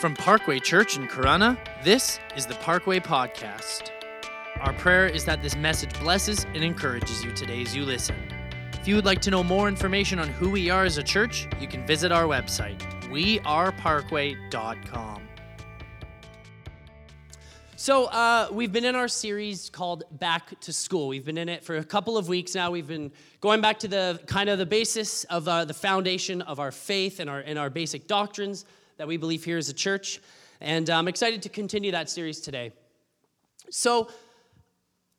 From Parkway Church in Corunna, this is the Parkway Podcast. Our prayer is that this message blesses and encourages you today as you listen. If you would like to know more information on who we are as a church, you can visit our website, weareparkway.com. So, uh, we've been in our series called Back to School. We've been in it for a couple of weeks now. We've been going back to the kind of the basis of uh, the foundation of our faith and our, and our basic doctrines that we believe here as a church. And I'm excited to continue that series today. So,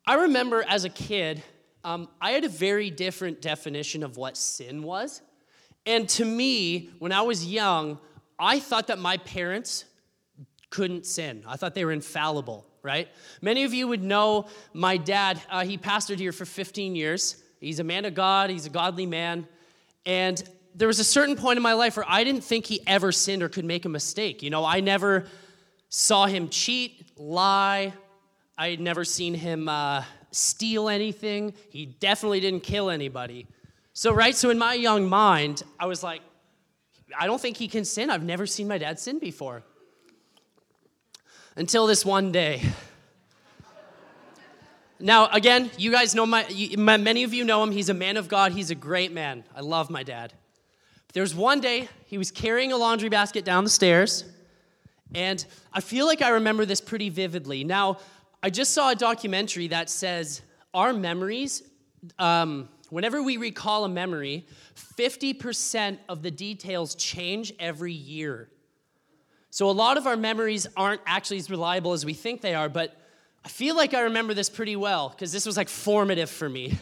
I remember as a kid, um, I had a very different definition of what sin was. And to me, when I was young, I thought that my parents couldn't sin. I thought they were infallible, right? Many of you would know my dad. Uh, he pastored here for 15 years. He's a man of God, he's a godly man. And there was a certain point in my life where I didn't think he ever sinned or could make a mistake. You know, I never saw him cheat, lie. I had never seen him uh, steal anything. He definitely didn't kill anybody. So, right, so in my young mind, I was like, I don't think he can sin. I've never seen my dad sin before. Until this one day. Now, again, you guys know my, many of you know him. He's a man of God. He's a great man. I love my dad. There was one day he was carrying a laundry basket down the stairs, and I feel like I remember this pretty vividly. Now, I just saw a documentary that says our memories, um, whenever we recall a memory, 50% of the details change every year. So a lot of our memories aren't actually as reliable as we think they are, but I feel like I remember this pretty well because this was like formative for me.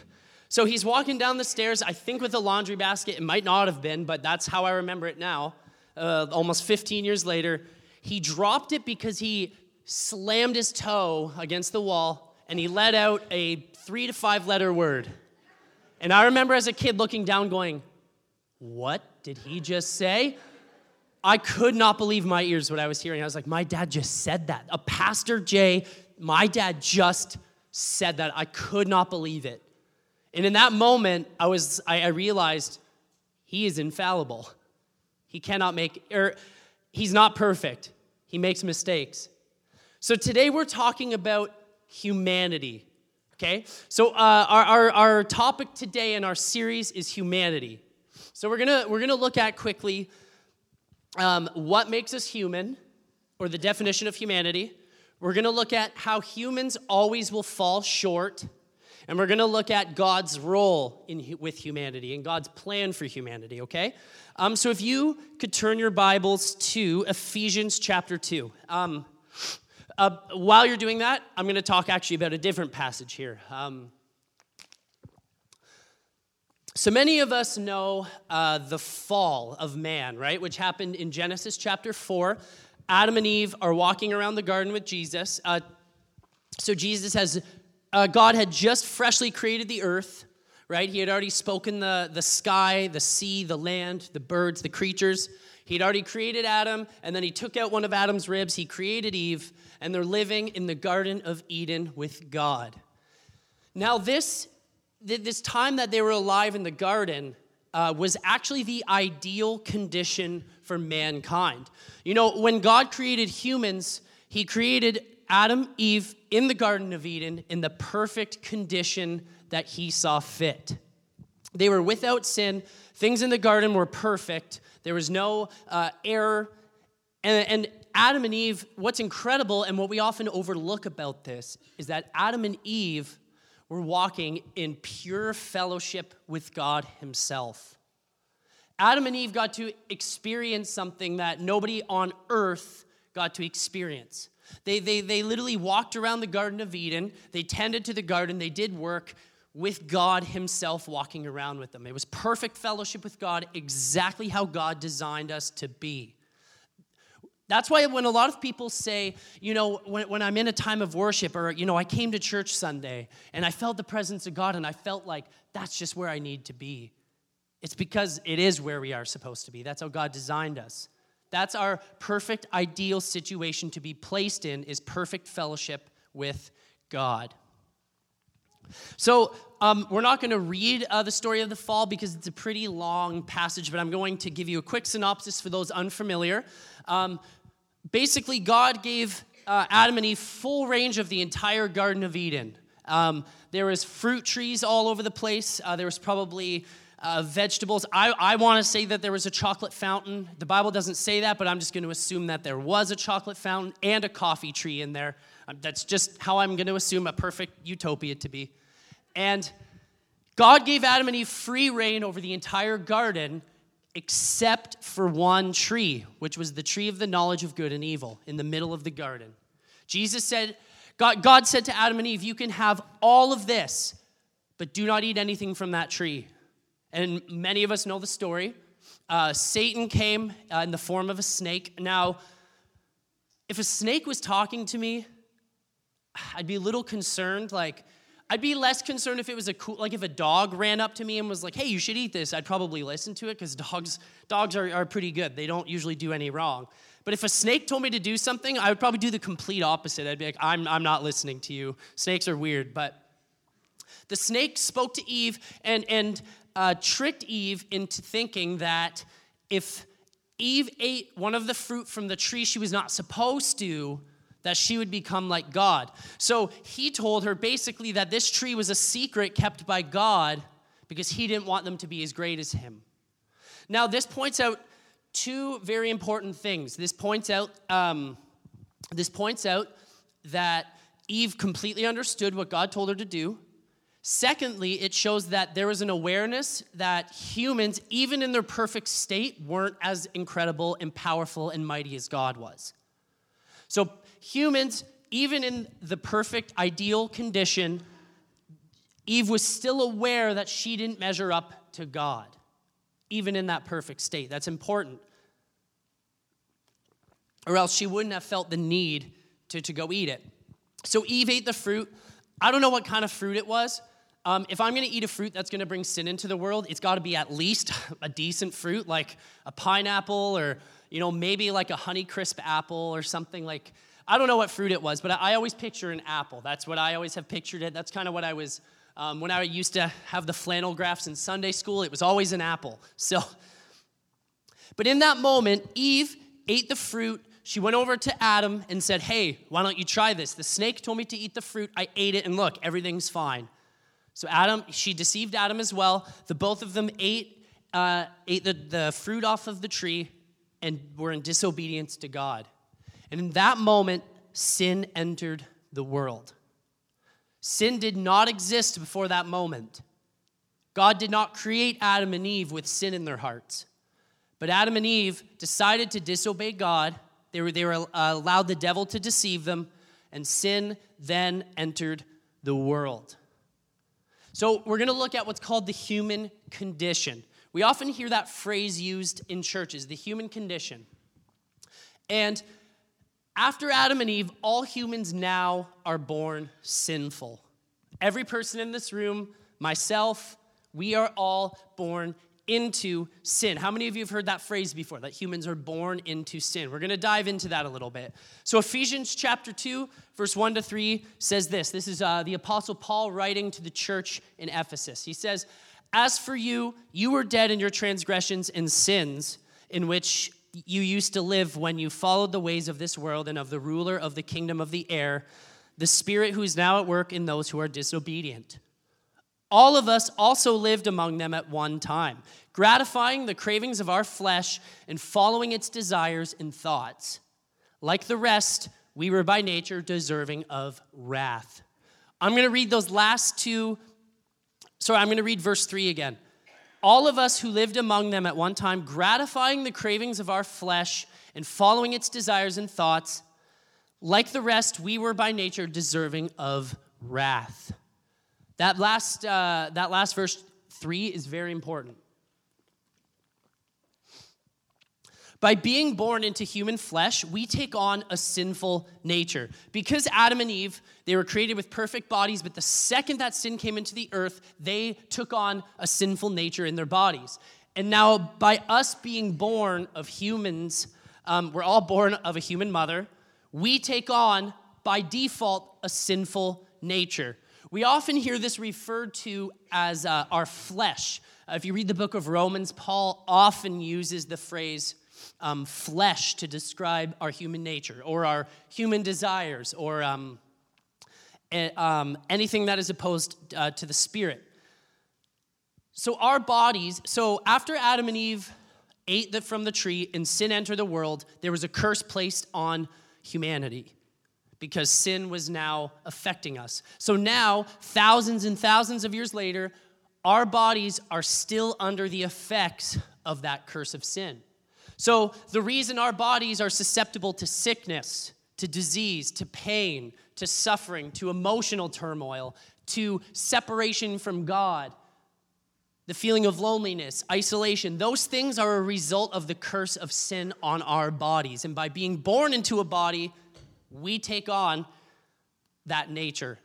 So he's walking down the stairs, I think with a laundry basket. It might not have been, but that's how I remember it now. Uh, almost 15 years later, he dropped it because he slammed his toe against the wall and he let out a three to five letter word. And I remember as a kid looking down, going, What did he just say? I could not believe my ears what I was hearing. I was like, My dad just said that. A Pastor Jay, my dad just said that. I could not believe it. And in that moment, I was I, I realized he is infallible. He cannot make or he's not perfect. He makes mistakes. So today we're talking about humanity. Okay? So uh, our, our, our topic today in our series is humanity. So we're gonna we're gonna look at quickly um, what makes us human, or the definition of humanity. We're gonna look at how humans always will fall short and we're going to look at God's role in, with humanity and God's plan for humanity, okay? Um, so if you could turn your Bibles to Ephesians chapter 2. Um, uh, while you're doing that, I'm going to talk actually about a different passage here. Um, so many of us know uh, the fall of man, right? Which happened in Genesis chapter 4. Adam and Eve are walking around the garden with Jesus. Uh, so Jesus has uh, God had just freshly created the earth, right? He had already spoken the, the sky, the sea, the land, the birds, the creatures. He'd already created Adam, and then he took out one of Adam's ribs. He created Eve, and they're living in the Garden of Eden with God. Now, this, this time that they were alive in the garden uh, was actually the ideal condition for mankind. You know, when God created humans, he created Adam, Eve in the Garden of Eden in the perfect condition that he saw fit. They were without sin. Things in the garden were perfect. There was no uh, error. And, and Adam and Eve, what's incredible and what we often overlook about this is that Adam and Eve were walking in pure fellowship with God Himself. Adam and Eve got to experience something that nobody on earth got to experience. They, they, they literally walked around the Garden of Eden, they tended to the garden, they did work with God Himself walking around with them. It was perfect fellowship with God, exactly how God designed us to be. That's why when a lot of people say, you know, when, when I'm in a time of worship or, you know, I came to church Sunday and I felt the presence of God and I felt like that's just where I need to be. It's because it is where we are supposed to be. That's how God designed us. That's our perfect, ideal situation to be placed in, is perfect fellowship with God. So, um, we're not going to read uh, the story of the fall because it's a pretty long passage, but I'm going to give you a quick synopsis for those unfamiliar. Um, basically, God gave uh, Adam and Eve full range of the entire Garden of Eden. Um, there was fruit trees all over the place. Uh, there was probably uh, vegetables. I, I want to say that there was a chocolate fountain. The Bible doesn't say that, but I'm just going to assume that there was a chocolate fountain and a coffee tree in there. Um, that's just how I'm going to assume a perfect utopia to be. And God gave Adam and Eve free reign over the entire garden except for one tree, which was the tree of the knowledge of good and evil in the middle of the garden. Jesus said, God, God said to Adam and Eve, You can have all of this, but do not eat anything from that tree. And many of us know the story. Uh, Satan came uh, in the form of a snake. Now, if a snake was talking to me, I'd be a little concerned. Like, I'd be less concerned if it was a cool, like if a dog ran up to me and was like, "Hey, you should eat this." I'd probably listen to it because dogs, dogs are, are pretty good. They don't usually do any wrong. But if a snake told me to do something, I would probably do the complete opposite. I'd be like, "I'm, I'm not listening to you. Snakes are weird." But the snake spoke to Eve and and uh, tricked Eve into thinking that if Eve ate one of the fruit from the tree she was not supposed to, that she would become like God. So he told her basically that this tree was a secret kept by God because he didn't want them to be as great as him. Now, this points out two very important things. This points out, um, this points out that Eve completely understood what God told her to do. Secondly, it shows that there was an awareness that humans, even in their perfect state, weren't as incredible and powerful and mighty as God was. So humans, even in the perfect, ideal condition, Eve was still aware that she didn't measure up to God, even in that perfect state. That's important. Or else she wouldn't have felt the need to, to go eat it. So Eve ate the fruit. I don't know what kind of fruit it was. Um, if I'm going to eat a fruit that's going to bring sin into the world, it's got to be at least a decent fruit, like a pineapple or, you know, maybe like a Honeycrisp apple or something like I don't know what fruit it was, but I, always picture an apple. That's what I always have pictured it. That's kind of what I was, um, when I used to have the flannel graphs in Sunday school, it was always an apple. So, but in that moment, Eve ate the fruit. She went over to Adam and said, Hey, why don't you try this? The snake told me to eat the fruit. I ate it, and look, everything's fine. So Adam, she deceived Adam as well. The both of them ate, uh, ate the, the fruit off of the tree and were in disobedience to God. And in that moment, sin entered the world. Sin did not exist before that moment. God did not create Adam and Eve with sin in their hearts. But Adam and Eve decided to disobey God. They were, they were uh, allowed the devil to deceive them, and sin then entered the world. So, we're going to look at what's called the human condition. We often hear that phrase used in churches, the human condition. And after Adam and Eve, all humans now are born sinful. Every person in this room, myself, we are all born into sin. How many of you have heard that phrase before, that humans are born into sin? We're going to dive into that a little bit. So, Ephesians chapter 2, verse 1 to 3 says this. This is uh, the Apostle Paul writing to the church in Ephesus. He says, As for you, you were dead in your transgressions and sins, in which you used to live when you followed the ways of this world and of the ruler of the kingdom of the air, the spirit who is now at work in those who are disobedient. All of us also lived among them at one time, gratifying the cravings of our flesh and following its desires and thoughts. Like the rest, we were by nature deserving of wrath. I'm going to read those last two. Sorry, I'm going to read verse 3 again all of us who lived among them at one time, gratifying the cravings of our flesh and following its desires and thoughts, like the rest, we were by nature deserving of wrath. That last, uh, that last verse three is very important. By being born into human flesh, we take on a sinful nature. Because Adam and Eve, they were created with perfect bodies, but the second that sin came into the earth, they took on a sinful nature in their bodies. And now, by us being born of humans, um, we're all born of a human mother, we take on, by default, a sinful nature. We often hear this referred to as uh, our flesh. Uh, if you read the book of Romans, Paul often uses the phrase um, flesh to describe our human nature or our human desires or um, a, um, anything that is opposed uh, to the spirit. So, our bodies, so after Adam and Eve ate the, from the tree and sin entered the world, there was a curse placed on humanity because sin was now affecting us. So now, thousands and thousands of years later, our bodies are still under the effects of that curse of sin. So, the reason our bodies are susceptible to sickness, to disease, to pain, to suffering, to emotional turmoil, to separation from God, the feeling of loneliness, isolation, those things are a result of the curse of sin on our bodies. And by being born into a body, we take on that nature.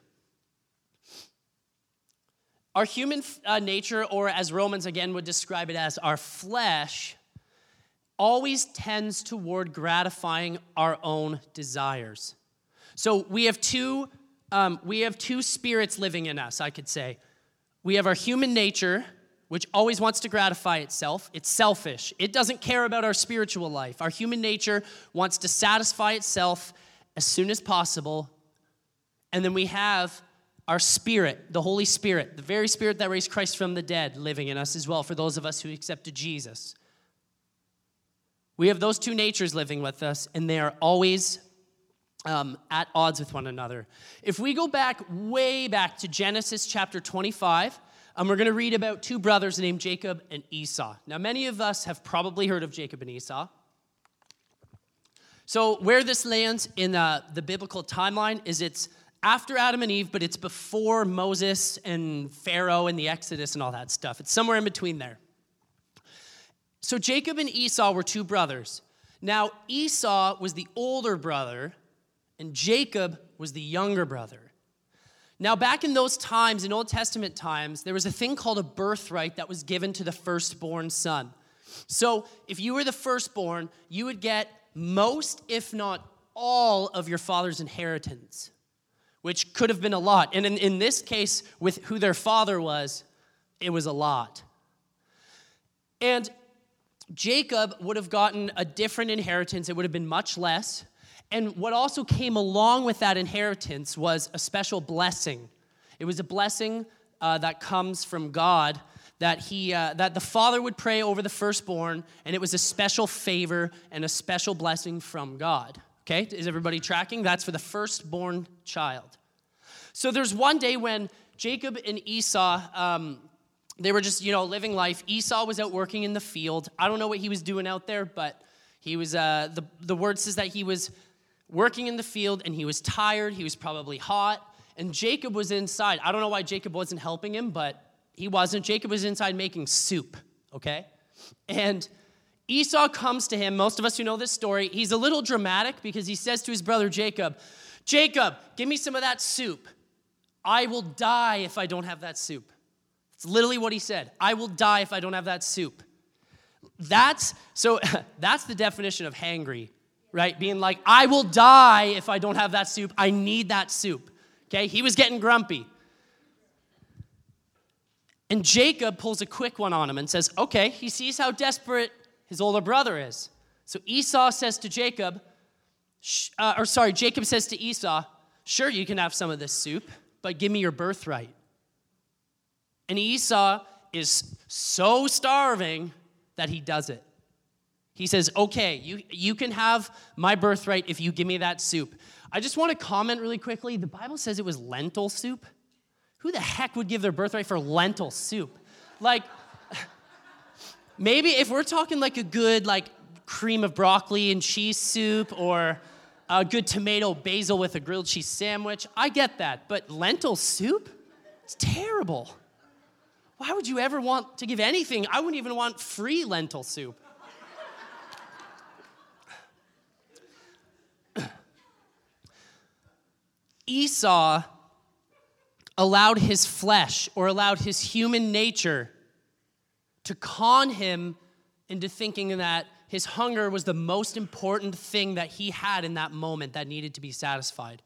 Our human uh, nature, or as Romans again would describe it as our flesh, always tends toward gratifying our own desires. So we have two, um, we have two spirits living in us, I could say. We have our human nature, which always wants to gratify itself. It's selfish. It doesn't care about our spiritual life. Our human nature wants to satisfy itself as soon as possible. And then we have our spirit, the Holy Spirit, the very spirit that raised Christ from the dead, living in us as well for those of us who accepted Jesus. We have those two natures living with us, and they are always um, at odds with one another. If we go back, way back to Genesis chapter 25, um, we're going to read about two brothers named Jacob and Esau. Now, many of us have probably heard of Jacob and Esau. So, where this lands in uh, the biblical timeline is it's after Adam and Eve, but it's before Moses and Pharaoh and the Exodus and all that stuff. It's somewhere in between there. So Jacob and Esau were two brothers. Now, Esau was the older brother, and Jacob was the younger brother. Now, back in those times, in Old Testament times, there was a thing called a birthright that was given to the firstborn son. So, if you were the firstborn, you would get most, if not all, of your father's inheritance, which could have been a lot. And in, in this case, with who their father was, it was a lot. And Jacob would have gotten a different inheritance, it would have been much less. And what also came along with that inheritance was a special blessing. It was a blessing uh, that comes from God that he uh, that the father would pray over the firstborn and it was a special favor and a special blessing from god. Okay? Is everybody tracking? That's for the firstborn child. So there's one day when jacob and esau um, they were just, you know, living life. Esau was out working in the field. I don't know what he was doing out there, but he was, uh, the, the word says that he was working in the field and he was tired. He was probably hot. And Jacob was inside. I don't know why Jacob wasn't helping him, but he wasn't. Jacob was inside making soup, okay? And Esau comes to him. Most of us who know this story, he's a little dramatic because he says to his brother Jacob, Jacob, give me some of that soup. I will die if I don't have that soup. It's literally what he said. I will die if I don't have that soup. That's so that's the definition of hangry, right? Being like, I will die if I don't have that soup. I need that soup. Okay? He was getting grumpy. And Jacob pulls a quick one on him and says, Okay, he sees how desperate his older brother is. So Esau says to Jacob, uh, or sorry, Jacob says to Esau, Sure, you can have some of this soup, but give me your birthright. And Esau is so starving that he does it. He says, Okay, you, you can have my birthright if you give me that soup. I just want to comment really quickly. The Bible says it was lentil soup. Who the heck would give their birthright for lentil soup? Like, maybe if we're talking like a good, like, cream of broccoli and cheese soup or a good tomato basil with a grilled cheese sandwich, I get that. But lentil soup? It's terrible. Why would you ever want to give anything? I wouldn't even want free lentil soup. Esau allowed his flesh or allowed his human nature to con him into thinking that his hunger was the most important thing that he had in that moment that needed to be satisfied.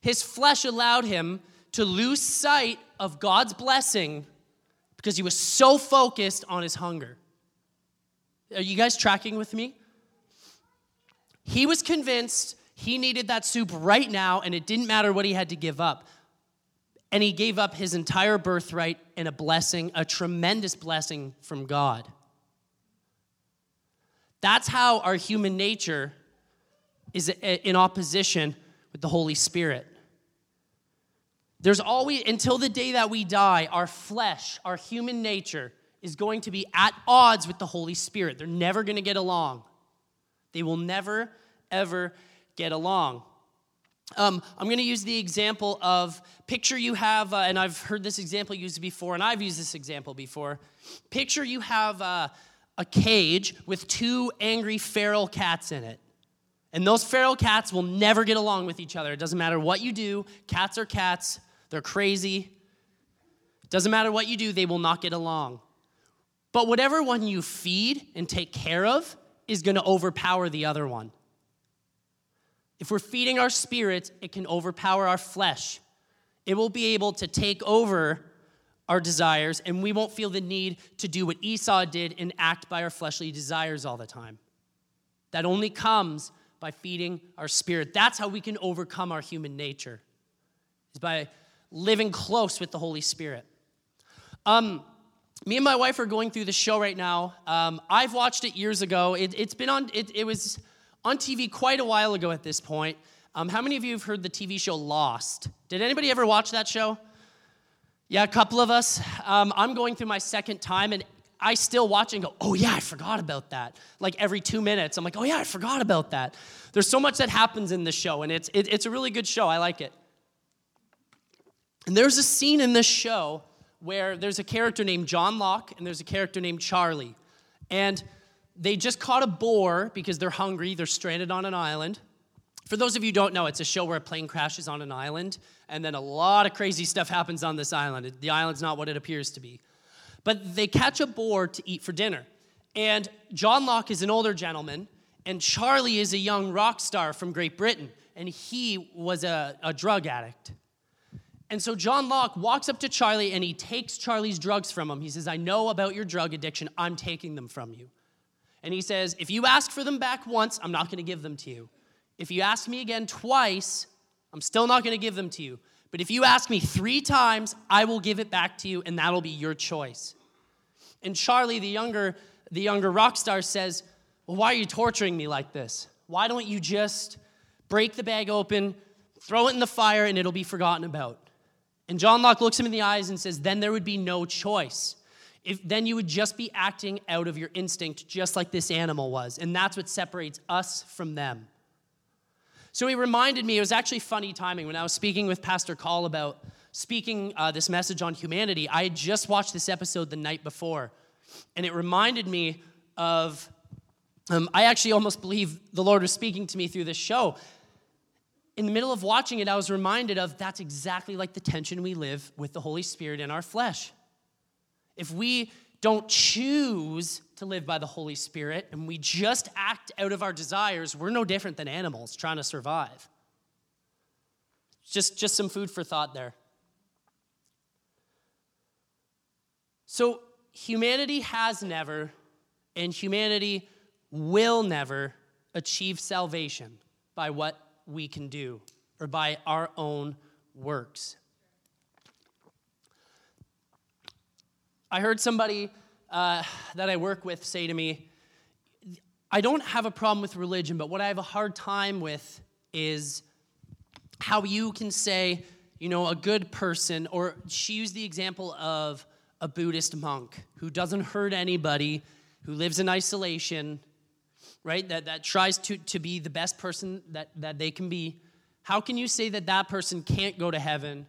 His flesh allowed him to lose sight of God's blessing because he was so focused on his hunger. Are you guys tracking with me? He was convinced he needed that soup right now, and it didn't matter what he had to give up. And he gave up his entire birthright and a blessing, a tremendous blessing from God. That's how our human nature is in opposition with the Holy Spirit. There's always, until the day that we die, our flesh, our human nature, is going to be at odds with the Holy Spirit. They're never going to get along. They will never, ever get along. Um, I'm going to use the example of picture you have, uh, and I've heard this example used before, and I've used this example before. Picture you have uh, a cage with two angry feral cats in it. And those feral cats will never get along with each other. It doesn't matter what you do, cats are cats, they're crazy. Doesn't matter what you do, they will not get along. But whatever one you feed and take care of is going to overpower the other one. If we're feeding our spirit, it can overpower our flesh. It will be able to take over our desires, and we won't feel the need to do what Esau did and act by our fleshly desires all the time. That only comes by feeding our spirit. That's how we can overcome our human nature, is by living close with the Holy Spirit. Um, me and my wife are going through the show right now. Um, I've watched it years ago. It, has been on. It, it, was on TV quite a while ago at this point. Um, how many of you have heard the TV show Lost? Did anybody ever watch that show? Yeah, a couple of us. Um, I'm going through my second time, and I still watch and go, oh yeah, I forgot about that. Like every two minutes, I'm like, oh yeah, I forgot about that. There's so much that happens in this show, and it's it, it's a really good show. I like it. And there's a scene in this show where there's a character named John Locke and there's a character named Charlie. And they just caught a boar because they're hungry, they're stranded on an island. For those of you don't know, it's a show where a plane crashes on an island, and then a lot of crazy stuff happens on this island. The island's not what it appears to be. But they catch a boar to eat for dinner. And John Locke is an older gentleman, and Charlie is a young rock star from Great Britain, and he was a, a drug addict. And so John Locke walks up to Charlie and he takes Charlie's drugs from him. He says, I know about your drug addiction. I'm taking them from you. And he says, If you ask for them back once, I'm not going to give them to you. If you ask me again twice, I'm still not going to give them to you. But if you ask me three times, I will give it back to you, and that'll be your choice. And Charlie, the younger, the younger rock star, says, Well, why are you torturing me like this? Why don't you just break the bag open, throw it in the fire, and it'll be forgotten about? And John Locke looks him in the eyes and says, Then there would be no choice. If, then you would just be acting out of your instinct, just like this animal was. And that's what separates us from them. So he reminded me, it was actually funny timing when I was speaking with Pastor Call about speaking uh, this message on humanity. I had just watched this episode the night before, and it reminded me of. Um, I actually almost believe the Lord was speaking to me through this show in the middle of watching it, I was reminded of that's exactly like the tension we live with the Holy Spirit in our flesh. If we don't choose to live by the Holy Spirit and we just act out of our desires, we're no different than animals trying to survive. Just, just some food for thought there. So, humanity has never, and humanity will never achieve salvation by what we can do or by our own works. I heard somebody uh, that I work with say to me, I don't have a problem with religion, but what I have a hard time with is how you can say, you know, a good person, or she used the example of a Buddhist monk who doesn't hurt anybody, who lives in isolation, right, that, that tries to, to be the best person that, that they can be, how can you say that that person can't go to heaven,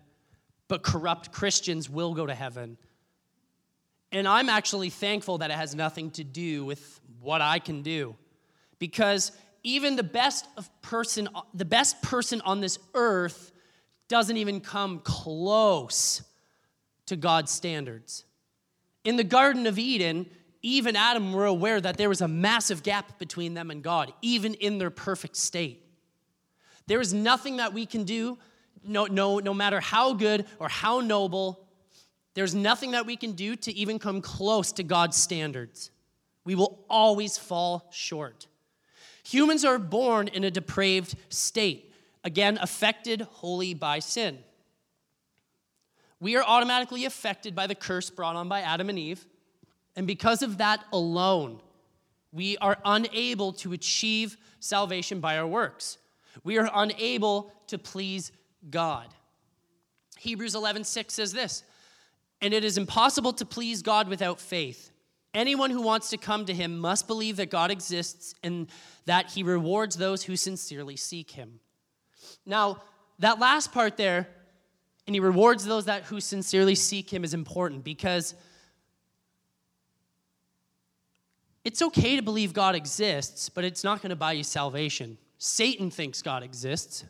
but corrupt Christians will go to heaven? And I'm actually thankful that it has nothing to do with what I can do. Because even the best of person, the best person on this earth doesn't even come close to God's standards. In the Garden of Eden, Eve and Adam were aware that there was a massive gap between them and God, even in their perfect state. There is nothing that we can do, no, no, no matter how good or how noble, there's nothing that we can do to even come close to God's standards. We will always fall short. Humans are born in a depraved state, again, affected wholly by sin. We are automatically affected by the curse brought on by Adam and Eve, and because of that alone, we are unable to achieve salvation by our works. We are unable to please God. Hebrews 11:6 says this, and it is impossible to please God without faith. Anyone who wants to come to him must believe that God exists and that he rewards those who sincerely seek him. Now, that last part there, and he rewards those that who sincerely seek him is important because it's okay to believe God exists, but it's not going to buy you salvation. Satan thinks God exists.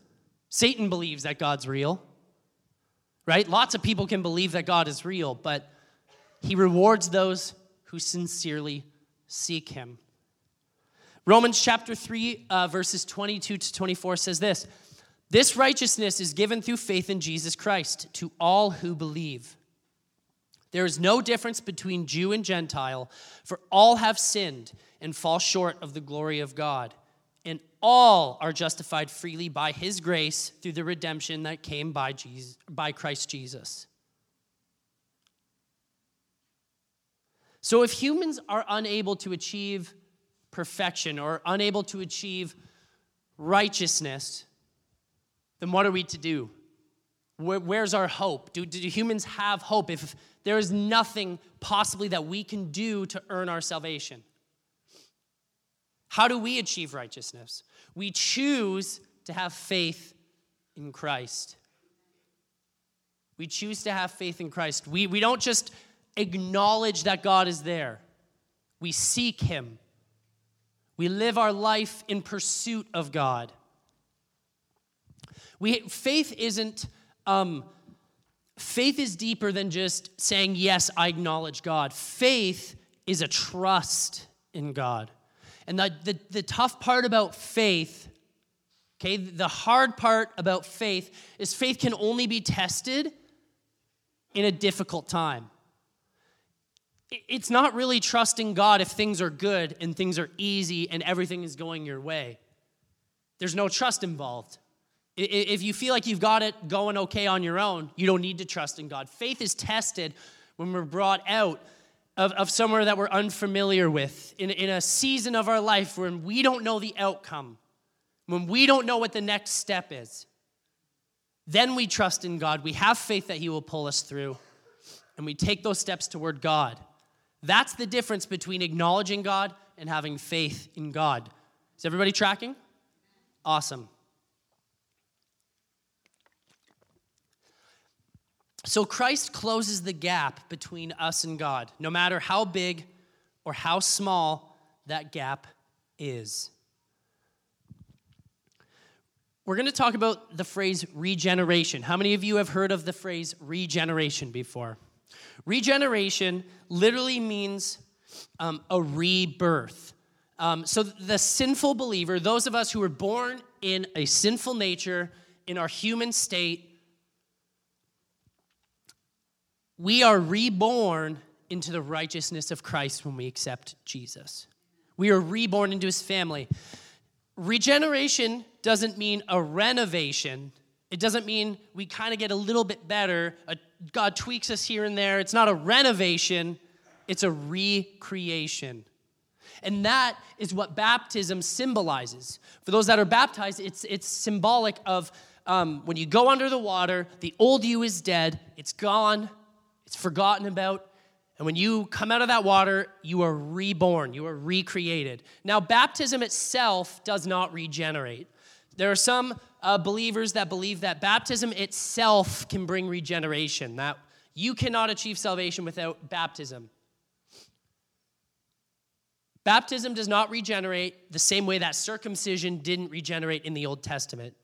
Satan believes that God's real. Right? Lots of people can believe that God is real, but he rewards those who sincerely seek him. Romans chapter 3, uh, verses 22 to 24 says this This righteousness is given through faith in Jesus Christ to all who believe. There is no difference between Jew and Gentile, for all have sinned and fall short of the glory of God. And all are justified freely by his grace through the redemption that came by, Jesus, by Christ Jesus. So, if humans are unable to achieve perfection or unable to achieve righteousness, then what are we to do? Where's our hope? Do, do humans have hope if there is nothing possibly that we can do to earn our salvation? How do we achieve righteousness? We choose to have faith in Christ. We choose to have faith in Christ. We, we don't just acknowledge that God is there, we seek Him. We live our life in pursuit of God. We, faith isn't um, faith is deeper than just saying, Yes, I acknowledge God. Faith is a trust in God. And the, the, the tough part about faith, okay, the hard part about faith is faith can only be tested in a difficult time. It's not really trusting God if things are good and things are easy and everything is going your way. There's no trust involved. If you feel like you've got it going okay on your own, you don't need to trust in God. Faith is tested when we're brought out of, of somewhere that we're unfamiliar with, in, in a season of our life when we don't know the outcome, when we don't know what the next step is. Then we trust in God. We have faith that He will pull us through, and we take those steps toward God. That's the difference between acknowledging God and having faith in God. Is everybody tracking? Awesome. So Christ closes the gap between us and God, no matter how big or how small that gap is. We're going to talk about the phrase regeneration. How many of you have heard of the phrase regeneration before? Regeneration literally means um, a rebirth. Um, so, the sinful believer, those of us who were born in a sinful nature, in our human state, we are reborn into the righteousness of Christ when we accept Jesus. We are reborn into his family. Regeneration doesn't mean a renovation. It doesn't mean we kind of get a little bit better. God tweaks us here and there. It's not a renovation, it's a recreation. And that is what baptism symbolizes. For those that are baptized, it's, it's symbolic of um, when you go under the water, the old you is dead, it's gone, it's forgotten about. And when you come out of that water, you are reborn, you are recreated. Now, baptism itself does not regenerate. There are some uh, believers that believe that baptism itself can bring regeneration, that you cannot achieve salvation without baptism. Baptism does not regenerate the same way that circumcision didn't regenerate in the Old Testament,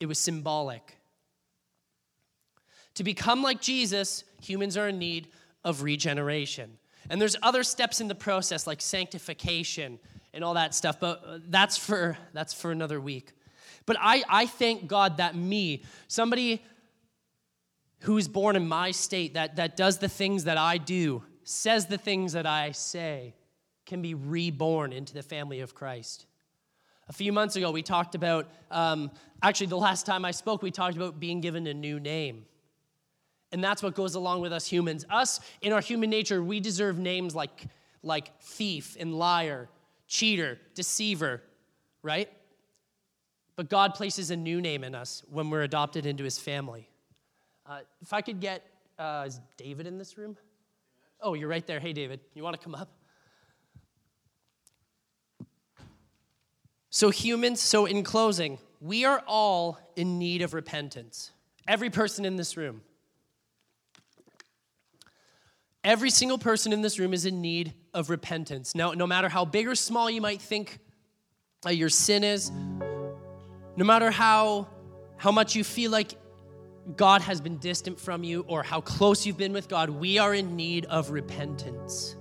it was symbolic. To become like Jesus, humans are in need of regeneration. And there's other steps in the process like sanctification and all that stuff, but uh, that's for that's for another week. But I, I thank God that me, somebody who's born in my state, that, that does the things that I do, says the things that I say, can be reborn into the family of Christ. A few months ago, we talked about, um, actually, the last time I spoke, we talked about being given a new name. And that's what goes along with us humans. Us, in our human nature, we deserve names like, like thief and liar, cheater, deceiver, right? But God places a new name in us when we're adopted into his family. Uh, if I could get, uh, is David in this room? Oh, you're right there. Hey, David, you want to come up? So, humans, so in closing, we are all in need of repentance. Every person in this room. Every single person in this room is in need of repentance. Now, no matter how big or small you might think uh, your sin is, no matter how, how much you feel like God has been distant from you or how close you've been with God, we are in need of repentance.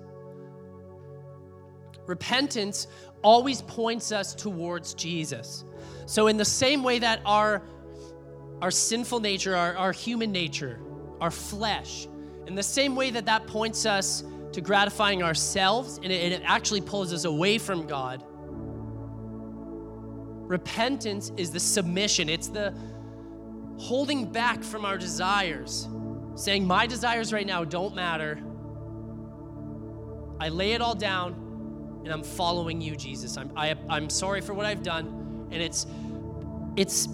Repentance always points us towards Jesus. So, in the same way that our, our sinful nature, our, our human nature, our flesh, in the same way that that points us to gratifying ourselves and it, it actually pulls us away from God, repentance is the submission. It's the holding back from our desires, saying, My desires right now don't matter. I lay it all down and I'm following you, Jesus. I'm, I, am i am sorry for what I've done. And it's, it's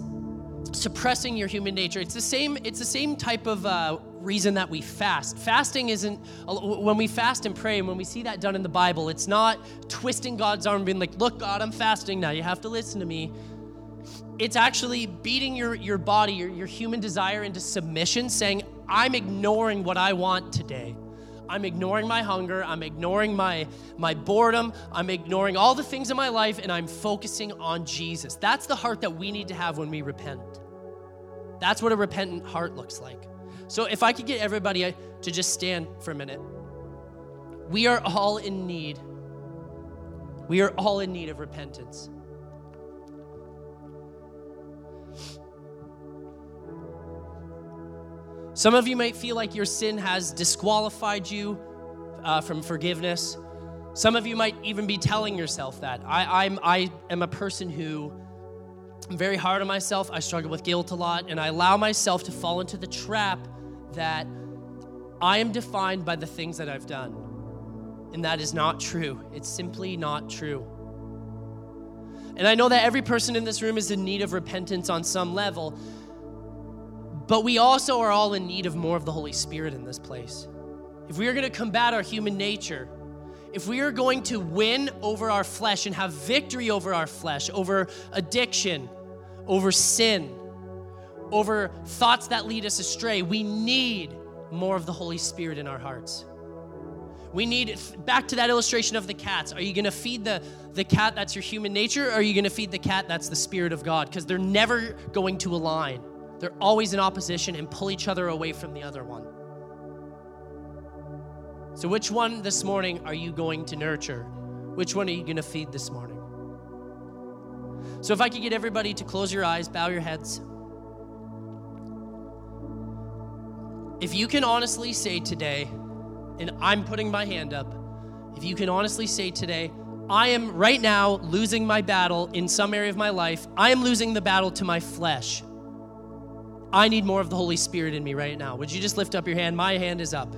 suppressing your human nature. It's the same, it's the same type of uh, reason that we fast. Fasting isn't, when we fast and pray, and when we see that done in the Bible, it's not twisting God's arm and being like, look, God, I'm fasting now. You have to listen to me. It's actually beating your, your body, your, your human desire into submission, saying, I'm ignoring what I want today. I'm ignoring my hunger, I'm ignoring my, my boredom, I'm ignoring all the things in my life, and I'm focusing on Jesus. That's the heart that we need to have when we repent. That's what a repentant heart looks like. So, if I could get everybody uh, to just stand for a minute, we are all in need. We are all in need of repentance. Some of you might feel like your sin has disqualified you uh, from forgiveness. Some of you might even be telling yourself that. I, I'm, I am a person who I'm very hard on myself. I struggle with guilt a lot, and I allow myself to fall into the trap that I am defined by the things that I've done. And that is not true. It's simply not true. And I know that every person in this room is in need of repentance on some level, but we also are all in need of more of the Holy Spirit in this place. If we are going to combat our human nature, if we are going to win over our flesh and have victory over our flesh, over addiction, over sin, over thoughts that lead us astray, we need more of the Holy Spirit in our hearts. We need, back to that illustration of the cats. Are you going to feed the, the cat that's your human nature, or are you going to feed the cat that's the Spirit of God? Because they're never going to align. They're always in opposition and pull each other away from the other one. So, which one this morning are you going to nurture? Which one are you going to feed this morning? So, if I could get everybody to close your eyes, bow your heads. If you can honestly say today, and I'm putting my hand up, if you can honestly say today, I am right now losing my battle in some area of my life, I am losing the battle to my flesh. I need more of the Holy Spirit in me right now. Would you just lift up your hand? My hand is up.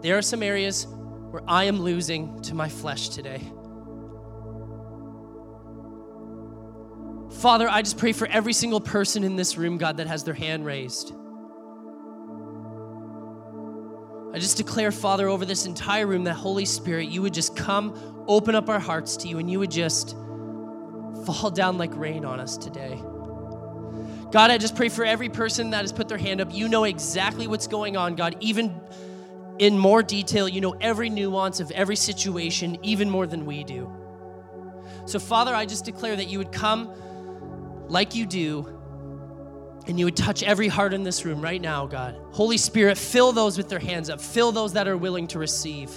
There are some areas where I am losing to my flesh today. Father, I just pray for every single person in this room, God, that has their hand raised. I just declare, Father, over this entire room that Holy Spirit, you would just come, open up our hearts to you, and you would just fall down like rain on us today. God, I just pray for every person that has put their hand up. You know exactly what's going on, God, even in more detail. You know every nuance of every situation, even more than we do. So, Father, I just declare that you would come like you do and you would touch every heart in this room right now, God. Holy Spirit, fill those with their hands up, fill those that are willing to receive.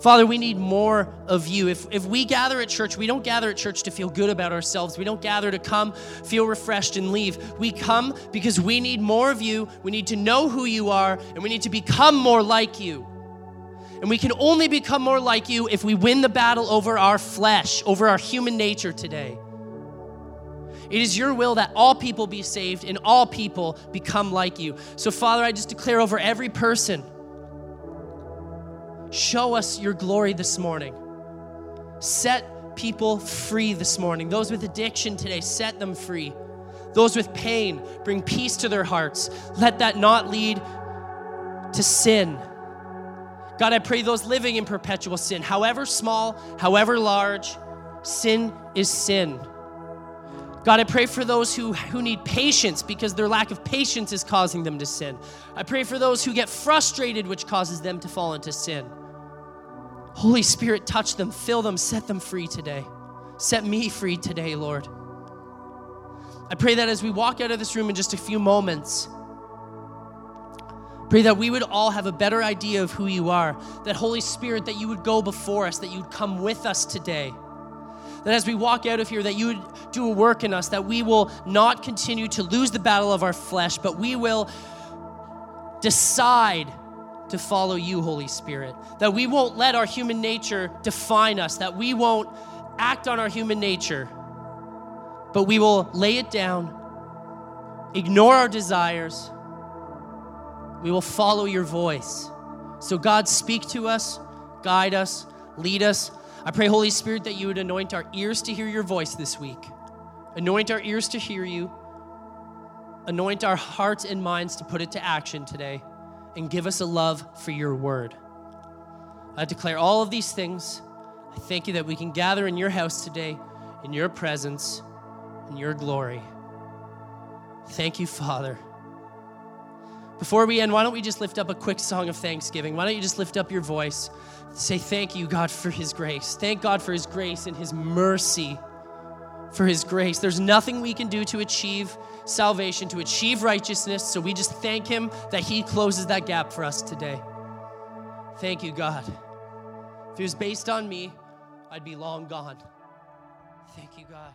Father, we need more of you. If, if we gather at church, we don't gather at church to feel good about ourselves. We don't gather to come, feel refreshed, and leave. We come because we need more of you. We need to know who you are, and we need to become more like you. And we can only become more like you if we win the battle over our flesh, over our human nature today. It is your will that all people be saved and all people become like you. So, Father, I just declare over every person show us your glory this morning. Set people free this morning. Those with addiction today, set them free. Those with pain, bring peace to their hearts. Let that not lead to sin. God, I pray those living in perpetual sin, however small, however large, sin is sin. God, I pray for those who, who need patience because their lack of patience is causing them to sin. I pray for those who get frustrated, which causes them to fall into sin. Holy Spirit, touch them, fill them, set them free today. Set me free today, Lord. I pray that as we walk out of this room in just a few moments, pray that we would all have a better idea of who you are. That, Holy Spirit, that you would go before us, that you'd come with us today that as we walk out of here, that you would do a work in us, that we will not continue to lose the battle of our flesh, but we will decide to follow you, Holy Spirit. That we won't let our human nature define us, that we won't act on our human nature, but we will lay it down, ignore our desires. We will follow your voice. So, God, speak to us, guide us, lead us, I pray, Holy Spirit, that you would anoint our ears to hear your voice this week. Anoint our ears to hear you. Anoint our hearts and minds to put it to action today. And give us a love for your word. I declare all of these things. I thank you that we can gather in your house today, in your presence, in your glory. Thank you, Father. Before we end, why don't we just lift up a quick song of thanksgiving? Why don't you just lift up your voice? Say thank you, God, for His grace. Thank God for His grace and His mercy for His grace. There's nothing we can do to achieve salvation, to achieve righteousness, so we just thank Him that He closes that gap for us today. Thank you, God. If it was based on me, I'd be long gone. Thank you, God.